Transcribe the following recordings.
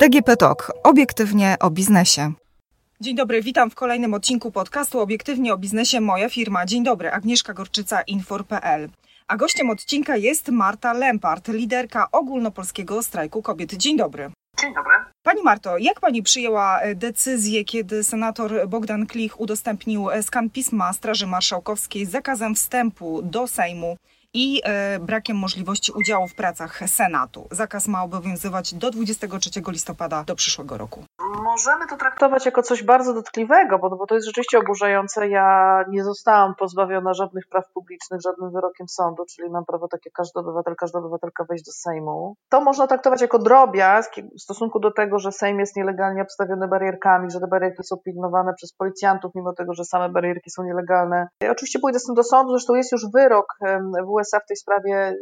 DGP Talk. Obiektywnie o biznesie. Dzień dobry, witam w kolejnym odcinku podcastu Obiektywnie o biznesie Moja firma. Dzień dobry, Agnieszka Gorczyca, Infor.pl. A gościem odcinka jest Marta Lempart, liderka ogólnopolskiego strajku kobiet. Dzień dobry. Dzień dobry. Pani Marto, jak pani przyjęła decyzję, kiedy senator Bogdan Klich udostępnił skan pisma Straży Marszałkowskiej z zakazem wstępu do Sejmu i e, brakiem możliwości udziału w pracach Senatu. Zakaz ma obowiązywać do 23 listopada do przyszłego roku. Możemy to traktować jako coś bardzo dotkliwego, bo, bo to jest rzeczywiście oburzające. Ja nie zostałam pozbawiona żadnych praw publicznych, żadnym wyrokiem sądu, czyli mam prawo takie każdy obywatel, każda obywatelka wejść do Sejmu. To można traktować jako drobiazg w stosunku do tego, że Sejm jest nielegalnie obstawiony barierkami, że te barierki są pilnowane przez policjantów, mimo tego, że same barierki są nielegalne. Ja oczywiście pójdę z tym do sądu, zresztą jest już wyrok w USA w tej sprawie.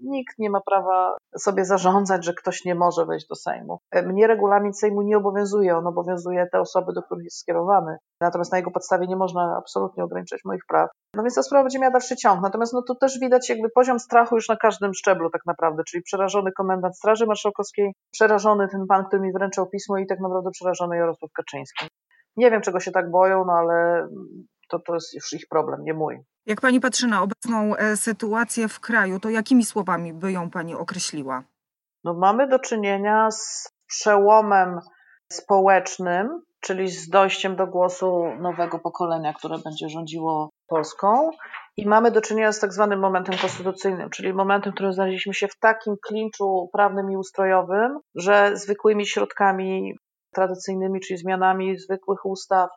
Nikt nie ma prawa sobie zarządzać, że ktoś nie może wejść do Sejmu. Mnie regulamin Sejmu nie obowiązuje, on obowiązuje te osoby, do których jest skierowany. Natomiast na jego podstawie nie można absolutnie ograniczać moich praw. No więc ta sprawa będzie miała dalszy ciąg. Natomiast no tu też widać jakby poziom strachu już na każdym szczeblu tak naprawdę, czyli przerażony komendant Straży Marszałkowskiej, przerażony ten pan, który mi wręczał pismo i tak naprawdę przerażony Jarosław Kaczyński. Nie wiem, czego się tak boją, no ale to, to jest już ich problem, nie mój. Jak pani patrzy na obecną e, sytuację w kraju, to jakimi słowami by ją pani określiła? No mamy do czynienia z przełomem społecznym, czyli z dojściem do głosu nowego pokolenia, które będzie rządziło Polską. I mamy do czynienia z tak zwanym momentem konstytucyjnym, czyli momentem, w którym znaleźliśmy się w takim klinczu prawnym i ustrojowym, że zwykłymi środkami tradycyjnymi, czyli zmianami zwykłych ustaw,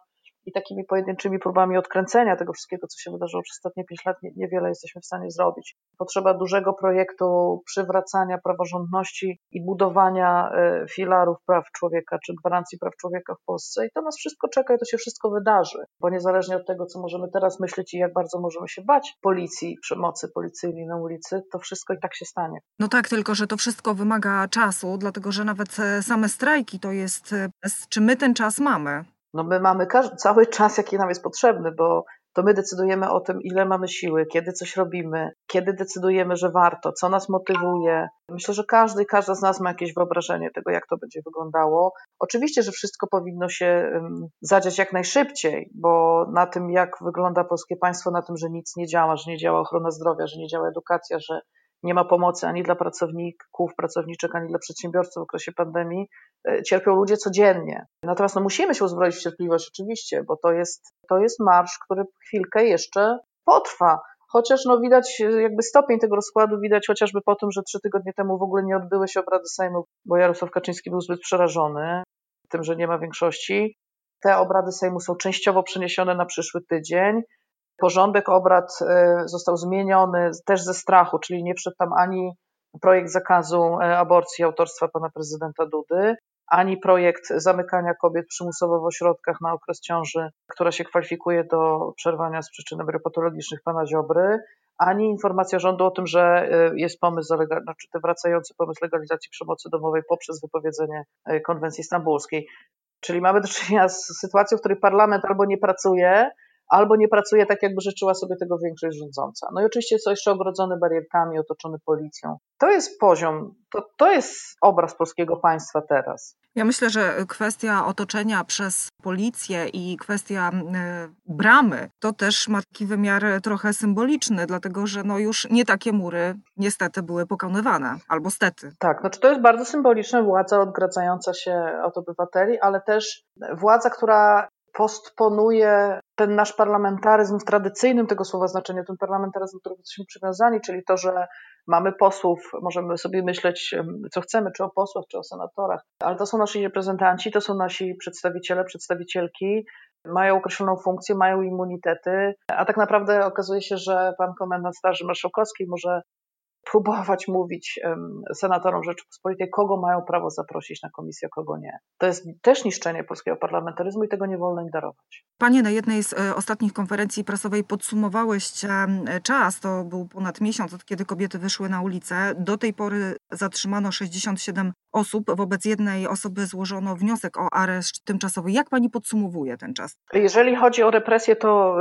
i takimi pojedynczymi próbami odkręcenia tego wszystkiego, co się wydarzyło przez ostatnie pięć lat, niewiele jesteśmy w stanie zrobić. Potrzeba dużego projektu przywracania praworządności i budowania e, filarów praw człowieka, czy gwarancji praw człowieka w Polsce. I to nas wszystko czeka i to się wszystko wydarzy, bo niezależnie od tego, co możemy teraz myśleć i jak bardzo możemy się bać policji, przemocy policyjnej na ulicy, to wszystko i tak się stanie. No tak, tylko że to wszystko wymaga czasu, dlatego że nawet e, same strajki to jest, e, czy my ten czas mamy? No my mamy cały czas, jaki nam jest potrzebny, bo to my decydujemy o tym, ile mamy siły, kiedy coś robimy, kiedy decydujemy, że warto, co nas motywuje. Myślę, że każdy i każda z nas ma jakieś wyobrażenie tego, jak to będzie wyglądało. Oczywiście, że wszystko powinno się zadziać jak najszybciej, bo na tym, jak wygląda polskie państwo, na tym, że nic nie działa, że nie działa ochrona zdrowia, że nie działa edukacja, że nie ma pomocy ani dla pracowników, pracowniczek, ani dla przedsiębiorców w okresie pandemii, e, cierpią ludzie codziennie. Natomiast no, musimy się uzbroić w cierpliwość oczywiście, bo to jest, to jest marsz, który chwilkę jeszcze potrwa. Chociaż no, widać jakby stopień tego rozkładu, widać chociażby po tym, że trzy tygodnie temu w ogóle nie odbyły się obrady Sejmu, bo Jarosław Kaczyński był zbyt przerażony tym, że nie ma większości. Te obrady Sejmu są częściowo przeniesione na przyszły tydzień. Porządek obrad e, został zmieniony też ze strachu, czyli nie wszedł tam ani projekt zakazu e, aborcji autorstwa pana prezydenta Dudy, ani projekt zamykania kobiet przymusowo w ośrodkach na okres ciąży, która się kwalifikuje do przerwania z przyczyn patologicznych pana Ziobry, ani informacja rządu o tym, że e, jest pomysł, znaczy ten wracający pomysł legalizacji przemocy domowej poprzez wypowiedzenie konwencji stambulskiej. Czyli mamy do czynienia z sytuacją, w której parlament albo nie pracuje, albo nie pracuje tak, jakby życzyła sobie tego większość rządząca. No i oczywiście jest jeszcze ogrodzony barierkami, otoczony policją. To jest poziom, to, to jest obraz polskiego państwa teraz. Ja myślę, że kwestia otoczenia przez policję i kwestia e, bramy to też ma taki wymiar trochę symboliczny, dlatego że no już nie takie mury niestety były pokonywane, albo stety. Tak, znaczy to jest bardzo symboliczne, władza odgradzająca się od obywateli, ale też władza, która postponuje ten nasz parlamentaryzm w tradycyjnym tego słowa znaczeniu, ten parlamentaryzm, do którego jesteśmy przywiązani, czyli to, że mamy posłów, możemy sobie myśleć, co chcemy, czy o posłach, czy o senatorach, ale to są nasi reprezentanci, to są nasi przedstawiciele, przedstawicielki, mają określoną funkcję, mają immunitety, a tak naprawdę okazuje się, że pan komendant Straży Marszałkowskiej może próbować mówić senatorom Rzeczypospolitej, kogo mają prawo zaprosić na komisję, kogo nie. To jest też niszczenie polskiego parlamentaryzmu i tego nie wolno im darować. Panie, na jednej z e, ostatnich konferencji prasowej podsumowałeś czas, to był ponad miesiąc, od kiedy kobiety wyszły na ulicę. Do tej pory zatrzymano 67 osób. Wobec jednej osoby złożono wniosek o areszt tymczasowy. Jak pani podsumowuje ten czas? Jeżeli chodzi o represję, to,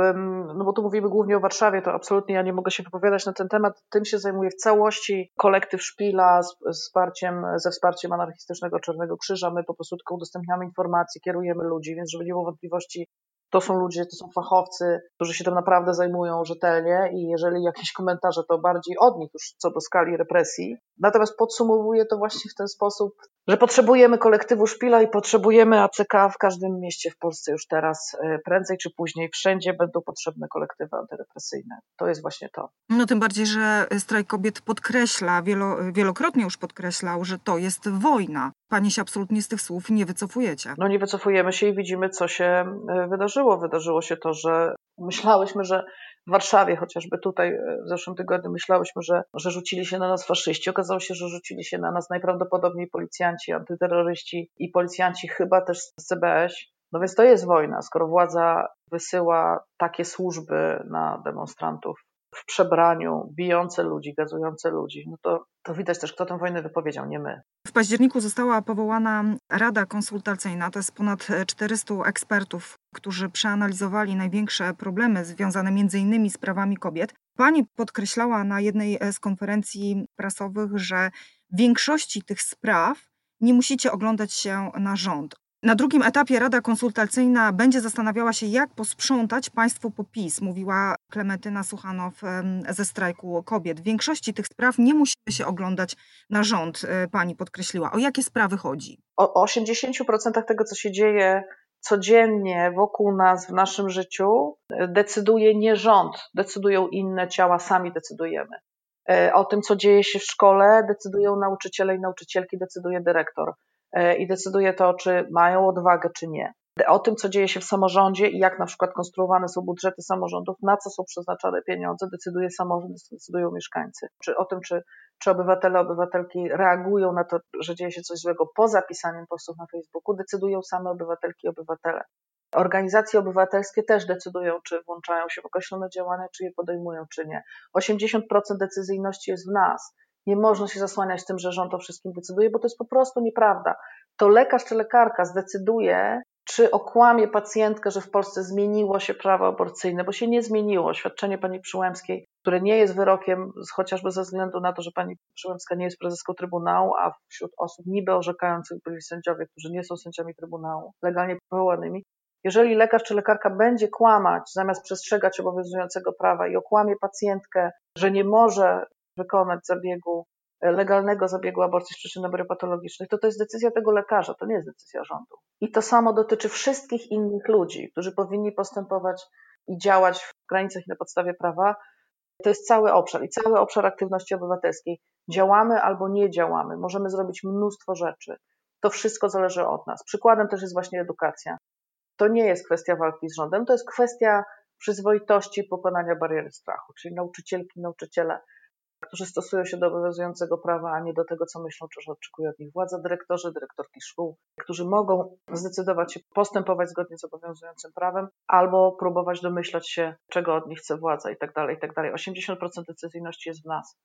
no bo tu mówimy głównie o Warszawie, to absolutnie ja nie mogę się wypowiadać na ten temat. Tym się zajmuję w całym całości kolektyw Szpila z, z wsparciem, ze wsparciem anarchistycznego Czarnego Krzyża, my po prostu tylko udostępniamy informacje, kierujemy ludzi, więc żeby nie było wątpliwości, to są ludzie, to są fachowcy, którzy się tym naprawdę zajmują rzetelnie i jeżeli jakieś komentarze, to bardziej od nich już co do skali represji. Natomiast podsumowuję to właśnie w ten sposób, że potrzebujemy kolektywu Szpila i potrzebujemy ACK w każdym mieście w Polsce już teraz. E, prędzej czy później wszędzie będą potrzebne kolektywy antyrepresyjne. To jest właśnie to. No tym bardziej, że strajk kobiet podkreśla, wielo, wielokrotnie już podkreślał, że to jest wojna. Panie się absolutnie z tych słów nie wycofujecie. No nie wycofujemy się i widzimy, co się e, wydarzyło. Wydarzyło się to, że myślałyśmy, że w Warszawie, chociażby tutaj e, w zeszłym tygodniu myślałyśmy, że, że rzucili się na nas faszyści. Okazało się, że rzucili się na nas najprawdopodobniej policjanci, antyterroryści i policjanci chyba też z CBS. No więc to jest wojna, skoro władza wysyła takie służby na demonstrantów w przebraniu, bijące ludzi, gazujące ludzi, no to, to widać też, kto tę wojnę wypowiedział, nie my. W październiku została powołana Rada Konsultacyjna. To jest ponad 400 ekspertów, którzy przeanalizowali największe problemy związane innymi z prawami kobiet. Pani podkreślała na jednej z konferencji prasowych, że w większości tych spraw nie musicie oglądać się na rząd. Na drugim etapie Rada Konsultacyjna będzie zastanawiała się, jak posprzątać państwo po PiS, mówiła Klementyna Suchanow ze strajku kobiet. W większości tych spraw nie musimy się oglądać na rząd, e, pani podkreśliła. O jakie sprawy chodzi? O 80% tego, co się dzieje codziennie wokół nas, w naszym życiu, e, decyduje nie rząd, decydują inne ciała, sami decydujemy. E, o tym, co dzieje się w szkole, decydują nauczyciele i nauczycielki, decyduje dyrektor i decyduje to, czy mają odwagę, czy nie. O tym, co dzieje się w samorządzie i jak na przykład konstruowane są budżety samorządów, na co są przeznaczane pieniądze, decyduje samorząd, decydują mieszkańcy. Czy o tym, czy, czy obywatele, obywatelki reagują na to, że dzieje się coś złego poza pisaniem postów na Facebooku, decydują same obywatelki i obywatele. Organizacje obywatelskie też decydują, czy włączają się w określone działania, czy je podejmują, czy nie. 80% decyzyjności jest w nas. Nie można się zasłaniać tym, że rząd o wszystkim decyduje, bo to jest po prostu nieprawda. To lekarz czy lekarka zdecyduje, czy okłamie pacjentkę, że w Polsce zmieniło się prawo aborcyjne, bo się nie zmieniło. Oświadczenie pani Przyłębskiej, które nie jest wyrokiem, chociażby ze względu na to, że pani Przyłębska nie jest prezeską Trybunału, a wśród osób niby orzekających byli sędziowie, którzy nie są sędziami Trybunału, legalnie powołanymi. Jeżeli lekarz czy lekarka będzie kłamać, zamiast przestrzegać obowiązującego prawa i okłamie pacjentkę, że nie może wykonać zabiegu, e, legalnego zabiegu aborcji z przyczyn patologicznych, to to jest decyzja tego lekarza, to nie jest decyzja rządu. I to samo dotyczy wszystkich innych ludzi, którzy powinni postępować i działać w granicach i na podstawie prawa. To jest cały obszar i cały obszar aktywności obywatelskiej. Działamy albo nie działamy, możemy zrobić mnóstwo rzeczy. To wszystko zależy od nas. Przykładem też jest właśnie edukacja. To nie jest kwestia walki z rządem, to jest kwestia przyzwoitości pokonania bariery strachu, czyli nauczycielki, nauczyciele którzy stosują się do obowiązującego prawa, a nie do tego, co myślą, czy oczekuje od nich władza, dyrektorzy, dyrektorki szkół, którzy mogą zdecydować się postępować zgodnie z obowiązującym prawem, albo próbować domyślać się, czego od nich chce władza i dalej, i tak dalej. 80% decyzyjności jest w nas.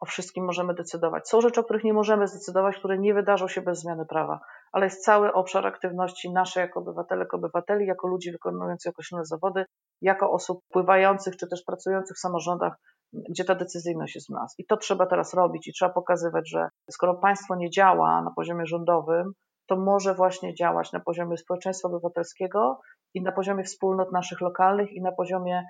O wszystkim możemy decydować. Są rzeczy, o których nie możemy zdecydować, które nie wydarzą się bez zmiany prawa, ale jest cały obszar aktywności naszej jako obywatelek, obywateli, jako ludzi wykonujących określone zawody, jako osób pływających czy też pracujących w samorządach, gdzie ta decyzyjność jest w nas. I to trzeba teraz robić i trzeba pokazywać, że skoro państwo nie działa na poziomie rządowym, to może właśnie działać na poziomie społeczeństwa obywatelskiego i na poziomie wspólnot naszych lokalnych i na poziomie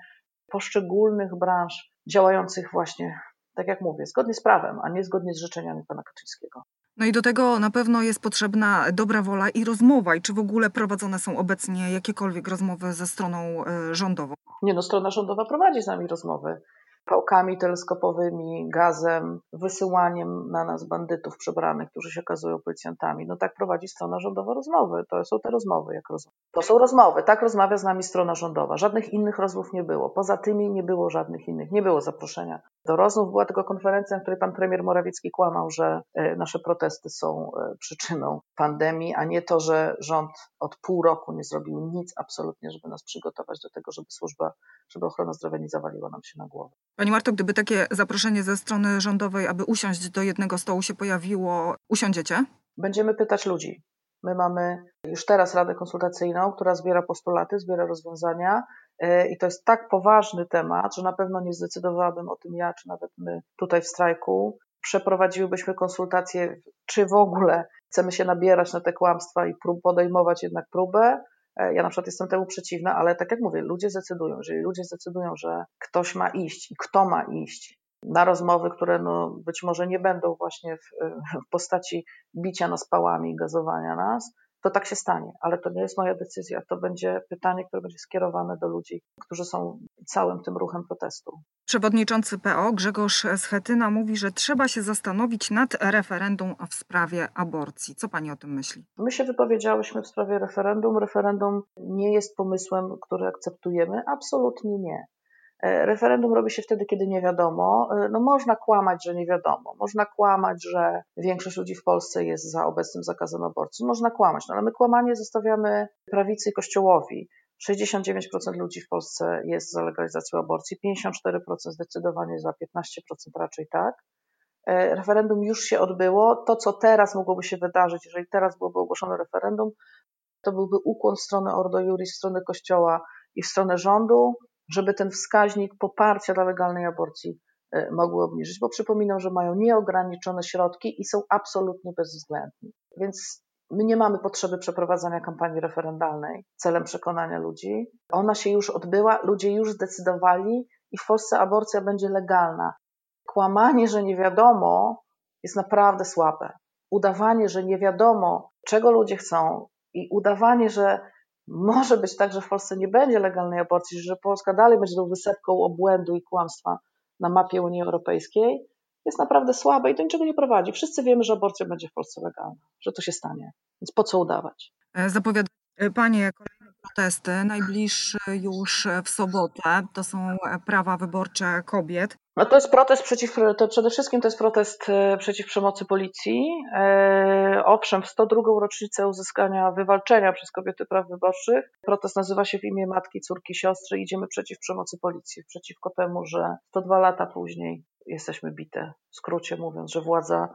poszczególnych branż działających właśnie, tak jak mówię, zgodnie z prawem, a nie zgodnie z życzeniami pana Kaczyńskiego. No i do tego na pewno jest potrzebna dobra wola i rozmowa. I czy w ogóle prowadzone są obecnie jakiekolwiek rozmowy ze stroną e, rządową? Nie, no strona rządowa prowadzi z nami rozmowy pałkami teleskopowymi, gazem, wysyłaniem na nas bandytów przebranych, którzy się okazują policjantami. No tak prowadzi strona rządowa rozmowy. To są te rozmowy, jak rozumiem. To są rozmowy. Tak rozmawia z nami strona rządowa. Żadnych innych rozmów nie było. Poza tymi nie było żadnych innych. Nie było zaproszenia do rozmów. Była tylko konferencja, w której pan premier Morawiecki kłamał, że e, nasze protesty są e, przyczyną pandemii, a nie to, że rząd od pół roku nie zrobił nic absolutnie, żeby nas przygotować do tego, żeby służba, żeby ochrona zdrowia nie zawaliła nam się na głowę. Pani Marto, gdyby takie zaproszenie ze strony rządowej, aby usiąść do jednego stołu się pojawiło, usiądziecie? Będziemy pytać ludzi. My mamy już teraz Radę Konsultacyjną, która zbiera postulaty, zbiera rozwiązania I to jest tak poważny temat, że na pewno nie zdecydowałabym o tym ja, czy nawet my tutaj w strajku. Przeprowadziłybyśmy konsultacje, czy w ogóle chcemy się nabierać na te kłamstwa i podejmować jednak próbę. E, ja na przykład jestem temu przeciwna, ale tak jak mówię, ludzie zdecydują. Jeżeli ludzie zdecydują, że ktoś ma iść i kto ma iść na rozmowy, które no być może nie będą właśnie w, w postaci bicia nas pałami gazowania nas, to tak się stanie, ale to nie jest moja decyzja. To będzie pytanie, które będzie skierowane do ludzi, którzy są całym tym ruchem protestu. Przewodniczący PO Grzegorz Schetyna mówi, że trzeba się zastanowić nad referendum w sprawie aborcji. Co pani o tym myśli? My się wypowiedziałyśmy w sprawie referendum. Referendum nie jest pomysłem, który akceptujemy. Absolutnie nie. E, referendum robi się wtedy, kiedy nie wiadomo. E, no można kłamać, że nie wiadomo. Można kłamać, że większość ludzi w Polsce jest za obecnym zakazem aborcji. Można kłamać, no ale my kłamanie zostawiamy prawicy i kościołowi. 69% ludzi w Polsce jest za legalizacją aborcji, 54% zdecydowanie za, 15% raczej tak. E, referendum już się odbyło. To, co teraz mogłoby się wydarzyć, jeżeli teraz byłoby ogłoszone referendum, to byłby ukłon w stronę Ordo Juris, w stronę Kościoła i w stronę rządu żeby ten wskaźnik poparcia dla legalnej aborcji e, mogły obniżyć, bo przypominam, że mają nieograniczone środki i są absolutnie bezwzględni. Więc my nie mamy potrzeby przeprowadzania kampanii referendalnej celem przekonania ludzi. Ona się już odbyła, ludzie już zdecydowali i w Polsce aborcja będzie legalna. Kłamanie, że nie wiadomo, jest naprawdę słabe. Udawanie, że nie wiadomo, czego ludzie chcą, i udawanie, że może być tak, że w Polsce nie będzie legalnej aborcji, że Polska dalej będzie tą wysepką obłędu i kłamstwa na mapie Unii Europejskiej, jest naprawdę słabe i do niczego nie prowadzi. Wszyscy wiemy, że aborcja będzie w Polsce legalna, że to się stanie. Więc po co udawać? E, Zapowiada Panie kolejne protesty, najbliższe już w sobotę. To są prawa wyborcze kobiet. No to jest protest przeciw, to przede wszystkim to jest protest e, przeciw przemocy policji. E, owszem, w 102. rocznicę uzyskania, wywalczenia przez kobiety praw wyborczych, protest nazywa się w imię matki, córki, siostry. Idziemy przeciw przemocy policji, przeciwko temu, że 102 lata później jesteśmy bite. W skrócie mówiąc, że władza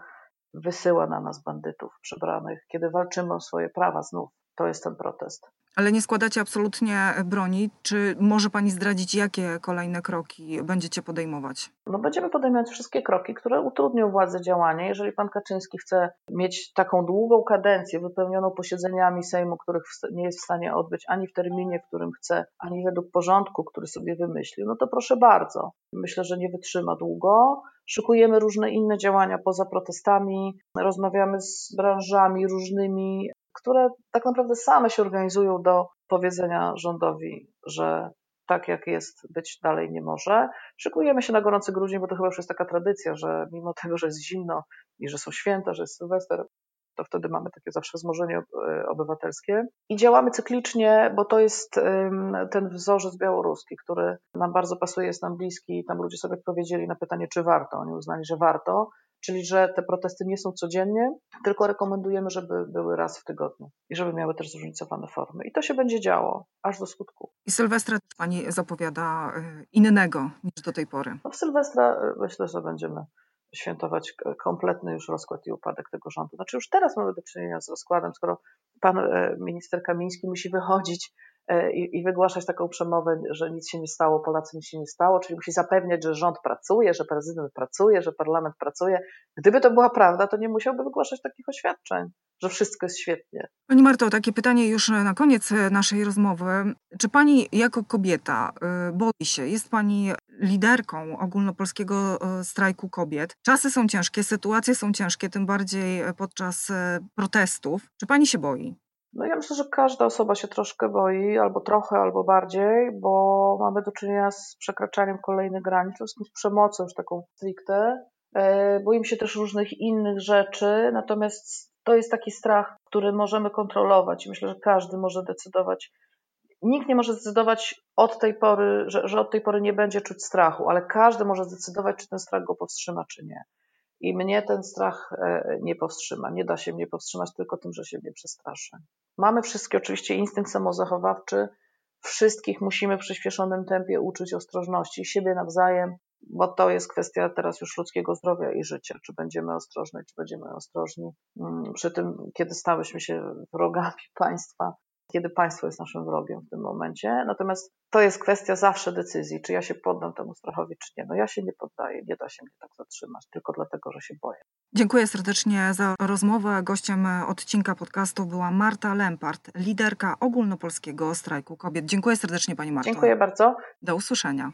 wysyła na nas bandytów przebranych, kiedy walczymy o swoje prawa znów. To jest ten protest. Ale nie składacie absolutnie broni. Czy może Pani zdradzić, jakie kolejne kroki będziecie podejmować? No będziemy podejmować wszystkie kroki, które utrudnią władzy działanie. Jeżeli pan Kaczyński chce mieć taką długą kadencję wypełnioną posiedzeniami Sejmu, których nie jest w stanie odbyć ani w terminie, w którym chce, ani według porządku, który sobie wymyślił, no to proszę bardzo. Myślę, że nie wytrzyma długo. Szykujemy różne inne działania poza protestami, rozmawiamy z branżami różnymi, które tak naprawdę same się organizują do powiedzenia rządowi, że tak jak jest, być dalej nie może. Szykujemy się na gorący grudzień, bo to chyba już jest taka tradycja, że mimo tego, że jest zimno i że są święta, że jest Sylwester, to wtedy mamy takie zawsze wzmożenie e, obywatelskie. I działamy cyklicznie, bo to jest ten wzorzec białoruski, który nam bardzo pasuje, jest nam bliski. Tam ludzie sobie odpowiedzieli na pytanie, czy warto. Oni uznali, że warto. Czyli, że te protesty nie są codziennie, tylko rekomendujemy, żeby były raz w tygodniu i żeby miały też zróżnicowane formy. I to się będzie działo aż do skutku. I Sylwestra Pani zapowiada y, innego niż do tej pory. No w Sylwestra y, myślę, że będziemy świętować kompletny już rozkład i upadek tego rządu. Znaczy już teraz mamy do czynienia z rozkładem, skoro pan y, minister Kamiński musi wychodzić i, i wygłaszać taką przemowę, że nic się nie stało, Polacy nic się nie stało, czyli musi zapewniać, że rząd pracuje, że prezydent pracuje, że parlament pracuje. Gdyby to była prawda, to nie musiałby wygłaszać takich oświadczeń, że wszystko jest świetnie. Pani Marto, takie pytanie już na koniec naszej rozmowy. Czy pani jako kobieta y, boi się, jest pani liderką ogólnopolskiego strajku kobiet? Czasy są ciężkie, sytuacje są ciężkie, tym bardziej podczas protestów. Czy pani się boi? No ja myślę, że każda osoba się troszkę boi, albo trochę, albo bardziej, bo mamy do czynienia z przekraczaniem kolejnych granic, z przemocą już taką stricte. E, boimy się też różnych innych rzeczy, natomiast to jest taki strach, który możemy kontrolować myślę, że każdy może decydować. Nikt nie może zdecydować od tej pory, że, że od tej pory nie będzie czuć strachu, ale każdy może zdecydować, czy ten strach go powstrzyma, czy nie. I mnie ten strach e, nie powstrzyma. Nie da się mnie powstrzymać tylko tym, że się mnie przestraszę. Mamy wszystkie oczywiście instynkt samozachowawczy. Wszystkich musimy w przyspieszonym tempie uczyć ostrożności, siebie nawzajem, bo to jest kwestia teraz już ludzkiego zdrowia i życia. Czy będziemy ostrożni, czy będziemy ostrożni. Mm, przy tym, kiedy stałyśmy się wrogami państwa, kiedy państwo jest naszym wrogiem w tym momencie. Natomiast to jest kwestia zawsze decyzji, czy ja się poddam temu strachowi, czy nie. No ja się nie poddaję, nie da się mnie tak zatrzymać, tylko dlatego, że się boję. Dziękuję serdecznie za rozmowę. Gościem odcinka podcastu była Marta Lempart, liderka ogólnopolskiego strajku kobiet. Dziękuję serdecznie Pani Marto. Dziękuję bardzo. Do usłyszenia.